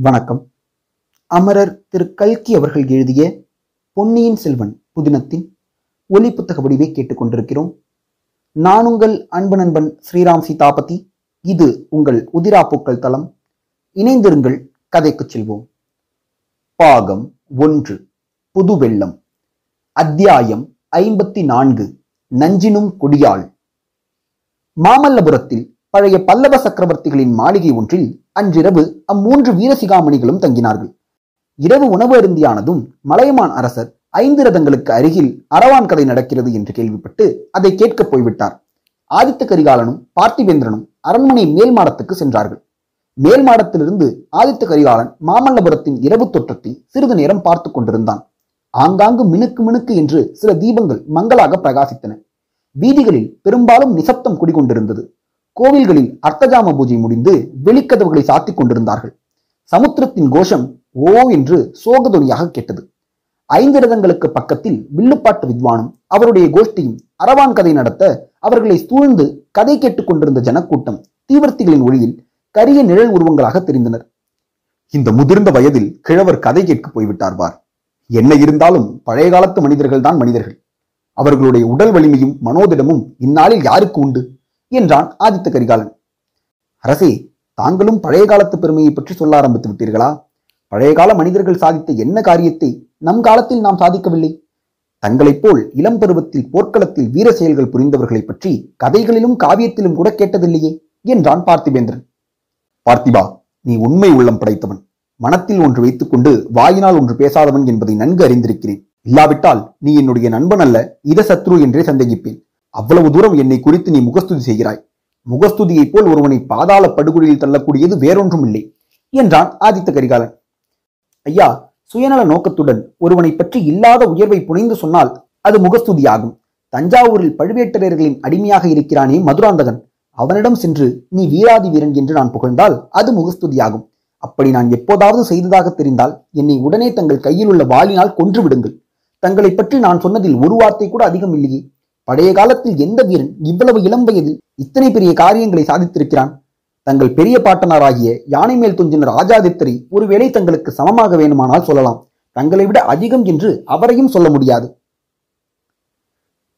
வணக்கம். அமரர் திரு. கல்கி அவர்கள் எழுதிய பொன்னியின் செல்வன் புதினத்தின் ஒலி புத்தக வடிவை கேட்டுக்கொண்டிருக்கிறோம். நான் உங்கள் அன்பு நண்பன் ஸ்ரீராம் சீதாபதி. இது உங்கள் உதிராப்பூக்கள் தளம். இணைந்திருங்கள் கதைக்குச் செல்வோம். பாகம் ஒன்று. புது வெள்ளம் அத்தியாயம் ஐம்பத்தி நான்கு. நஞ்சினும் கொடியாள். மாமல்லபுரத்தில் பழைய பல்லவ சக்கரவர்த்திகளின் மாளிகை ஒன்றில் அன்றிரவு அம்மூன்று வீரசிகாமணிகளும் தங்கினார்கள். இரவு உணவு அருந்தியானதும் மலையமான் அரசர் ஐந்து ரதங்களுக்கு அருகில் அரவான் கதை நடக்கிறது என்று கேள்விப்பட்டு அதை கேட்கப் போய்விட்டார். ஆதித்த கரிகாலனும் பார்த்திவேந்திரனும் அரண்மனை மேல் மாடத்துக்கு சென்றார்கள். மேல் மாடத்திலிருந்து ஆதித்த கரிகாலன் மாமல்லபுரத்தின் இரவு தோற்றத்தை சிறிது நேரம் பார்த்து கொண்டிருந்தான். ஆங்காங்கு மினுக்கு மினுக்கு என்று சில தீபங்கள் மங்களாக பிரகாசித்தன. வீதிகளில் பெரும்பாலும் நிசப்தம் குடிகொண்டிருந்தது. கோவில்களில் அர்த்தஜாம பூஜை முடிந்து வெளிக்கதவுகளை சாத்திக் கொண்டிருந்தார்கள். சமுத்திரத்தின் கோஷம் ஓ என்று சோகதொனியாக கேட்டது. ஐந்து ரதங்களுக்கு பக்கத்தில் வில்லுப்பாட்டு வித்வானும் அவருடைய கோஷ்டியும் அரவான் கதை நடத்த அவர்களை சூழ்ந்து கதை கேட்டுக் கொண்டிருந்த ஜனக்கூட்டம் தீவர்த்திகளின் ஒளியில் கரிய நிழல் உருவங்களாக தெரிந்தனர். இந்த முதிர்ந்த வயதில் கிழவர் கதை கேட்க போய்விட்டார் பார். என்ன இருந்தாலும் பழைய காலத்து மனிதர்கள் தான் மனிதர்கள். அவர்களுடைய உடல் வலிமையும் மனோதிடமும் இந்நாளில் யாருக்கு உண்டு? என்றான் ஆதித்த கரிகாலன். அரசே தாங்களும் பழைய காலத்து பெருமையை பற்றி சொல்ல ஆரம்பித்து விட்டீர்களா? பழைய கால மனிதர்கள் சாதித்த என்ன காரியத்தை நம் காலத்தில் நாம் சாதிக்கவில்லை? தங்களைப் போல் இளம் பருவத்தில் போர்க்களத்தில் வீர செயல்கள் புரிந்தவர்களை பற்றி கதைகளிலும் காவியத்திலும் கூட கேட்டதில்லையே என்றான் பார்த்திபேந்திரன். பார்த்திபா நீ உண்மை உள்ளம் படைத்தவன். மனத்தில் ஒன்று வைத்துக்கொண்டு வாயினால் ஒன்று பேசாதவன் என்பதை நன்கு அறிந்திருக்கிறேன். இல்லாவிட்டால் நீ என்னுடைய நண்பன் அல்ல இத சத்ரு என்றே சந்தேகிப்பேன். அவ்வளவு தூரம் என்னை குறித்து நீ முகஸ்துதி செய்கிறாய். முகஸ்துதியைப் போல் ஒருவனை பாதாள படுகொலியில் தள்ளக்கூடியது வேறொன்றும் இல்லை என்றான் ஆதித்த கரிகாலன். ஐயா சுயநல நோக்கத்துடன் ஒருவனை பற்றி இல்லாத உயர்வை புனைந்து சொன்னால் அது முகஸ்துதியாகும். தஞ்சாவூரில் பழுவேட்டரையர்களின் அடிமையாக இருக்கிறானே மதுராந்தகன். அவனிடம் சென்று நீ வீராதி வீரன் என்று நான் புகழ்ந்தால் அது முகஸ்துதியாகும். அப்படி நான் எப்போதாவது செய்ததாக தெரிந்தால் என்னை உடனே தங்கள் கையில் உள்ள வாளினால் கொன்று விடுங்கள். தங்களை பற்றி நான் சொன்னதில் ஒரு வார்த்தை கூட அதிகம் இல்லையே பழைய காலத்தில் எந்த வீரன் இவ்வளவு இளம் வயதில் இத்தனை பெரிய காரியங்களை சாதித்திருக்கிறான்? தங்கள் பெரிய பாட்டனாராகிய யானை மேல் துஞ்சின ராஜாதித்தரை ஒருவேளை தங்களுக்கு சமமாக வேணுமானால் சொல்லலாம். தங்களை விட அதிகம் என்று அவரையும் சொல்ல முடியாது.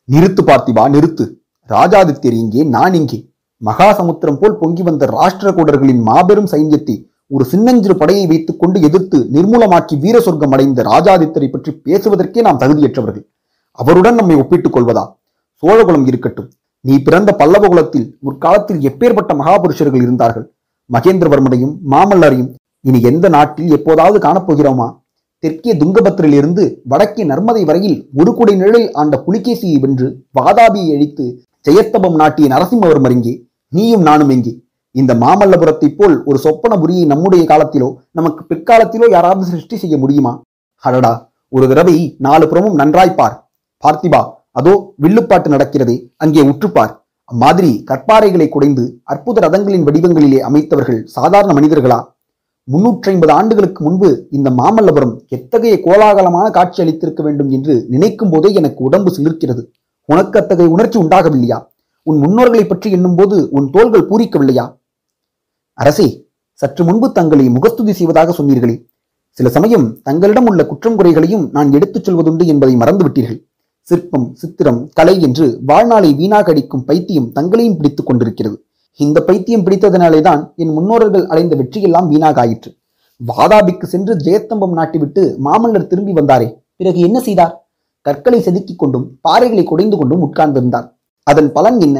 நிறுத்து பார்த்திபா நிறுத்து. ராஜாதித்யர் இங்கே நான் இங்கே. மகாசமுத்திரம் போல் பொங்கி வந்த ராஷ்டிரகூடர்களின் மாபெரும் சைன்யத்தை ஒரு சின்னஞ்சிறு படையை வைத்துக் கொண்டு எதிர்த்து நிர்மூலமாக்கி வீர சொர்க்கம் அடைந்த ராஜாதித்தரை பற்றி பேசுவதற்கே நாம் தகுதியற்றவர்கள். அவருடன் நம்மை ஒப்பிட்டுக் கொள்வதா? சோழகுலம் இருக்கட்டும். நீ பிறந்த பல்லவ குலத்தில் முற்காலத்தில் எப்பேற்பட்ட மகாபுருஷர்கள் இருந்தார்கள்? மகேந்திரவர்மனையும் மாமல்லரையும் இனி எந்த நாட்டில் எப்போதாவது காணப்போகிறோமா? தெற்கே துங்கபத்திரில் இருந்து வடக்கே நர்மதை வரையில் ஒரு குடை நிழலில் ஆண்ட புலிகேசியை வென்று வாதாபியை அழித்து ஜெயஸ்தபம் நாட்டிய நரசிம்மவர்மர் இங்கே நீயும் நானும் எங்கே? இந்த மாமல்லபுரத்தைப் போல் ஒரு சொப்பனபுரியை நம்முடைய காலத்திலோ நமக்கு பிற்காலத்திலோ யாராவது சிருஷ்டி செய்ய முடியுமா? அடடா ஒரு தடவை நாலு புறமும் நன்றாய்ப்பார் பார்த்திபா அதோ வில்லுப்பாட்டு நடக்கிறது. அங்கே உற்றுப்பார். அம்மாதிரி கற்பாறைகளை குடைந்து அற்புத ரதங்களின் வடிவங்களிலே அமைத்தவர்கள் சாதாரண மனிதர்களா? முன்னூற்றி ஐம்பது ஆண்டுகளுக்கு முன்பு இந்த மாமல்லபுரம் எத்தகைய கோலாகலமான காட்சி அளித்திருக்க வேண்டும் என்று நினைக்கும் போதே எனக்கு உடம்பு சிலிர்க்கிறது. உனக்கு அத்தகைய உணர்ச்சி உண்டாகவில்லையா? உன் முன்னோர்களை பற்றி எண்ணும் போது உன் தோள்கள் பூரிக்கவில்லையா? அரசே சற்று முன்பு தங்களை முகஸ்துதி செய்வதாக சொன்னீர்களே. சில சமயம் தங்களிடம் உள்ள குற்றம் குறைகளையும் நான் எடுத்துச் சொல்வதுண்டு என்பதை மறந்துவிட்டீர்கள். சிற்பம் சித்திரம் கலை என்று வாழ்நாளை வீணாக அடிக்கும் பைத்தியம் தங்களையும் பிடித்துக் கொண்டிருக்கிறது. இந்த பைத்தியம் பிடித்ததனாலே தான் என் முன்னோர்கள் அடைந்த வெற்றியெல்லாம் வீணாக ஆயிற்று வாதாபிக்கு சென்று ஜெயத்தம்பம் நாட்டிவிட்டு மாமல்லர் திரும்பி வந்தாரே. பிறகு என்ன செய்தார்? கற்களை செதுக்கிக் கொண்டும் பாறைகளை குடைந்து கொண்டும் உட்கார்ந்திருந்தார். அதன் பலன் என்ன?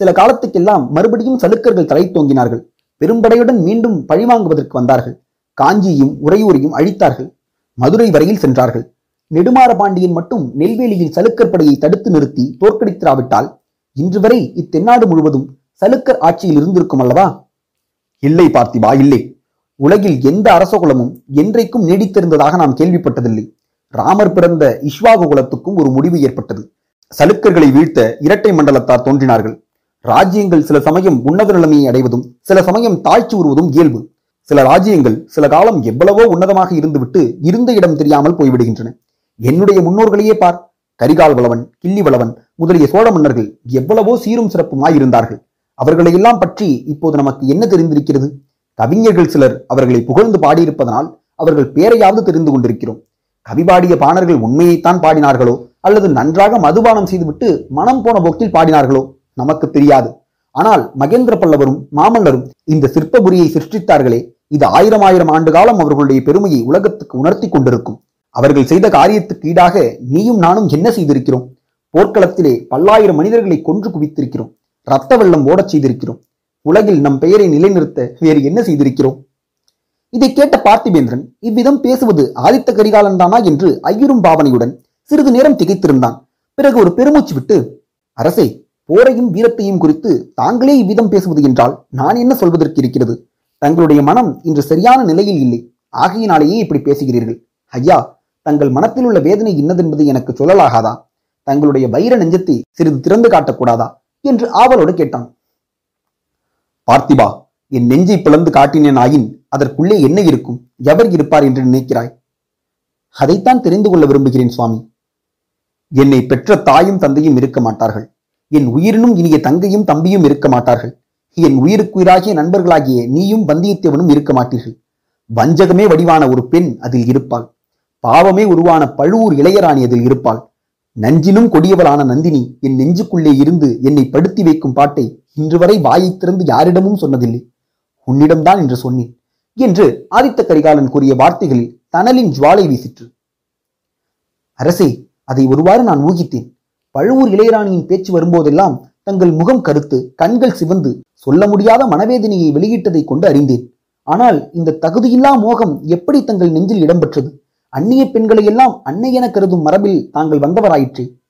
சில காலத்துக்கெல்லாம் மறுபடியும் சலுக்கர்கள் தலை தோங்கினார்கள். பெரும்படையுடன் மீண்டும் பழிவாங்குவதற்கு வந்தார்கள். காஞ்சியும் உறையூரையும் அழித்தார்கள். மதுரை வரையில் சென்றார்கள். நெடுமாற பாண்டியன் மட்டும் நெல்வேலியில் சலுக்கர் படையை தடுத்து நிறுத்தி தோற்கடித்திராவிட்டால் இன்று வரை இத்தென்னாடு முழுவதும் சலுக்கர் ஆட்சியில் இருந்திருக்கும் அல்லவா? இல்லை பார்த்திபா இல்லை. உலகில் எந்த அரசகுலமும் என்றைக்கும் நீடித்திருந்ததாக நாம் கேள்விப்பட்டதில்லை. ராமர் பிறந்த இஷ்வாகு குலத்துக்கும் ஒரு முடிவு ஏற்பட்டது. சலுக்கர்களை வீழ்த்த இரட்டை மண்டலத்தார் தோன்றினார்கள். ராஜ்யங்கள் சில சமயம் உன்னத நிலைமையை அடைவதும் சில சமயம் தாழ்ச்சி உருவதும் இயல்பு. சில ராஜ்யங்கள் சில காலம் எவ்வளவோ உன்னதமாக இருந்துவிட்டு இருந்த இடம் தெரியாமல் போய்விடுகின்றன. என்னுடைய முன்னோர்களையே பார். கரிகால் வளவன் கிள்ளி வளவன் முதலிய சோழ மன்னர்கள் எவ்வளவோ சீரும் சிறப்புமாய் இருந்தார்கள் அவர்களையெல்லாம் பற்றி இப்போது நமக்கு என்ன தெரிந்திருக்கிறது? கவிஞர்கள் சிலர் அவர்களை புகழ்ந்து பாடியிருப்பதனால் அவர்கள் பேரையாவது தெரிந்து கொண்டிருக்கிறோம். கவி பாடிய பாணர்கள் உண்மையைத்தான் பாடினார்களோ? அல்லது நன்றாக மதுபானம் செய்துவிட்டு மனம் போன போக்கில் பாடினார்களோ? நமக்கு தெரியாது. ஆனால் மகேந்திர பல்லவரும் மாமல்லரும் இந்த சிற்பபுரியை சிருஷ்டித்தார்களே. இது ஆயிரம் ஆயிரம் ஆண்டு காலம் அவர்களுடைய பெருமையை உலகத்துக்கு உணர்த்தி கொண்டிருக்கும். அவர்கள் செய்த காரியத்துக்கு ஈடாக நீயும் நானும் என்ன செய்திருக்கிறோம்? போர்க்களத்திலே பல்லாயிரம் மனிதர்களை கொன்று குவித்திருக்கிறோம். ரத்த வெள்ளம் ஓடச் செய்திருக்கிறோம். உலகில் நம் பெயரை நிலைநிறுத்த வேறு என்ன செய்திருக்கிறோம்? இதை கேட்ட பார்த்திபேந்திரன் இவ்விதம் பேசுவது ஆதித்த கரிகாலன் தானா என்று ஐயரும் பாவனையுடன் சிறிது நேரம் திகைத்திருந்தான். பிறகு ஒரு பெருமூச்சு விட்டு அரசே போரையும் வீரத்தையும் குறித்து தாங்களே இவ்விதம் பேசுவது என்றால் நான் என்ன சொல்வதற்கு இருக்கிறது? தங்களுடைய மனம் இன்று சரியான நிலையில் இல்லை. ஆகையினாலேயே இப்படி பேசுகிறீர்கள். ஐயா தங்கள் மனத்தில் உள்ள வேதனை இன்னதென்பது எனக்கு சொல்லலாகாதா? தங்களுடைய வைர நெஞ்சத்தை சிறிது திறந்து காட்டக்கூடாதா? என்று ஆவலோடு கேட்டான். பார்த்திபா என் நெஞ்சை பிளந்து காட்டினேன் ஆயின் அதற்குள்ளே என்ன இருக்கும்? எவர் இருப்பார் என்று நினைக்கிறாய்? அதைத்தான் தெரிந்து கொள்ள விரும்புகிறேன் சுவாமி. என்னை பெற்ற தாயும் தந்தையும் இருக்க மாட்டார்கள். என் உயிரினும் இனிய தங்கையும் தம்பியும் இருக்க மாட்டார்கள். என் உயிருக்குயிராகிய நண்பர்களாகிய நீயும் வந்தியத்தேவனும் இருக்க மாட்டீர்கள். வஞ்சகமே வடிவான ஒரு பெண் அதில் இருப்பாள். பாவமே உருவான பழுவூர் இளையராணி அதில் இருப்பாள். நஞ்சினும் கொடியவளான நந்தினி என் நெஞ்சுக்குள்ளே இருந்து என்னை படுத்தி வைக்கும் பாட்டை இன்று வரை வாயை திறந்து யாரிடமும் சொன்னதில்லை. உன்னிடம்தான் என்று சொன்னேன் என்று ஆதித்த கரிகாலன் கூறிய வார்த்தைகளில் தனலின் ஜுவாலை வீசிற்று. அரசே அதை ஒருவாறு நான் ஊகித்தேன். பழுவூர் இளையராணியின் பேச்சு வரும்போதெல்லாம் தங்கள் முகம் கருத்து கண்கள் சிவந்து சொல்ல முடியாத மனவேதனையை வெளியிட்டதை கொண்டு அறிந்தேன். ஆனால் இந்த தகுதியில்லா மோகம் எப்படி தங்கள் நெஞ்சில் இடம்பெற்றது? அந்நிய பெண்களை எல்லாம் அன்னை என கருதும் மரபில் தாங்கள் வந்தவராயிற்றே.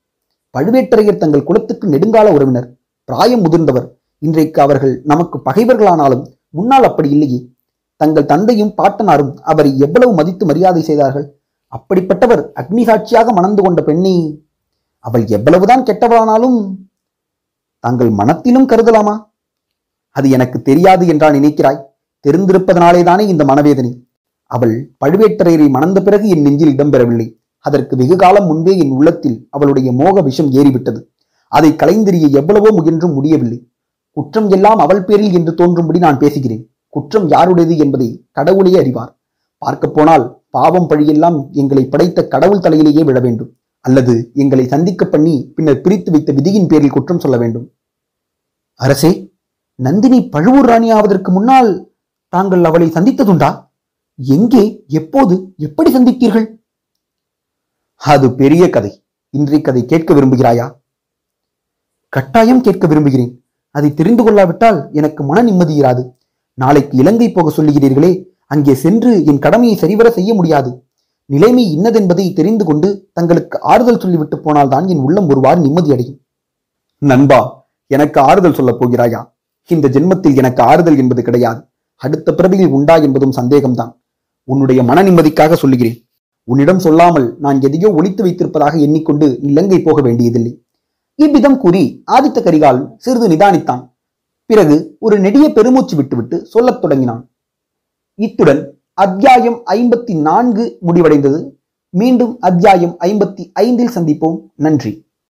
பழுவேட்டரையர் தங்கள் குலத்துக்கு நெடுங்கால உறவினர் பிராயம் முதிர்ந்தவர். இன்றைக்கு அவர்கள் நமக்கு பகைவர்களானாலும் முன்னால் அப்படி இல்லையே. தங்கள் தந்தையும் பாட்டனாரும் அவரை எவ்வளவு மதித்து மரியாதை செய்தார்கள்? அப்படிப்பட்டவர் அக்னி சாட்சியாக மணந்து கொண்ட பெண்ணி. அவள் எவ்வளவுதான் கெட்டவளானாலும் தாங்கள் மனத்திலும் கருதலாமா? அது எனக்கு தெரியாது என்றா நினைக்கிறாய். தெரிந்திருப்பதனாலேதானே இந்த மனவேதனை? அவள் பழுவேட்டரையரை மணந்த பிறகு என் நெஞ்சில் இடம்பெறவில்லை. அதற்கு வெகு காலம் முன்பே என் உள்ளத்தில் அவளுடைய மோக விஷம் ஏறிவிட்டது. அதை கலைந்தெறிய எவ்வளவோ முயன்றும் முடியவில்லை. குற்றம் எல்லாம் அவள் பேரில் என்று தோன்றும்படி நான் பேசுகிறேன். குற்றம் யாருடையது என்பதை கடவுளே அறிவார். பார்க்கப் போனால் பாவம் பழியெல்லாம் எங்களை படைத்த கடவுள் தலையிலேயே விழ வேண்டும். அல்லது எங்களை சந்திக்க பண்ணி பின்னர் பிரித்து வைத்த விதியின் பேரில் குற்றம் சொல்ல வேண்டும். அரசே நந்தினி பழுவூர் ராணி ஆவதற்கு முன்னால் தாங்கள் அவளை சந்தித்ததுண்டா? எங்கே எப்போது எப்படி சந்தித்தீர்கள்? அது பெரிய கதை. இன்றைய கதை கேட்க விரும்புகிறாயா? கட்டாயம் கேட்க விரும்புகிறேன். அதை தெரிந்து கொள்ளாவிட்டால் எனக்கு மன நிம்மதி இராது. நாளைக்கு இலங்கை போக சொல்லுகிறீர்களே அங்கே சென்று என் கடமையை சரிவர செய்ய முடியாது. நிலைமை இன்னதென்பதை தெரிந்து கொண்டு தங்களுக்கு ஆறுதல் சொல்லிவிட்டு போனால்தான் என் உள்ளம் ஒருவாறு நிம்மதி அடையும். நண்பா எனக்கு ஆறுதல் சொல்லப் போகிறாயா? இந்த ஜென்மத்தில் எனக்கு ஆறுதல் என்பது கிடையாது. அடுத்த பிறவியில் உண்டா என்பதும் சந்தேகம்தான். உன்னுடைய மன நிம்மதிக்காக சொல்லுகிறேன். உன்னிடம் சொல்லாமல் நான் எதையோ ஒழித்து வைத்திருப்பதாக எண்ணிக்கொண்டு இலங்கை போக வேண்டியதில்லை. இவ்விதம் கூறி ஆதித்த கரிகால் சிறிது நிதானித்தான். பிறகு ஒரு நெடிய பெருமூச்சு விட்டுவிட்டு சொல்லத் தொடங்கினான். இத்துடன் அத்தியாயம் ஐம்பத்தி நான்கு முடிவடைந்தது. மீண்டும் அத்தியாயம் ஐம்பத்தி ஐந்தில் சந்திப்போம். நன்றி.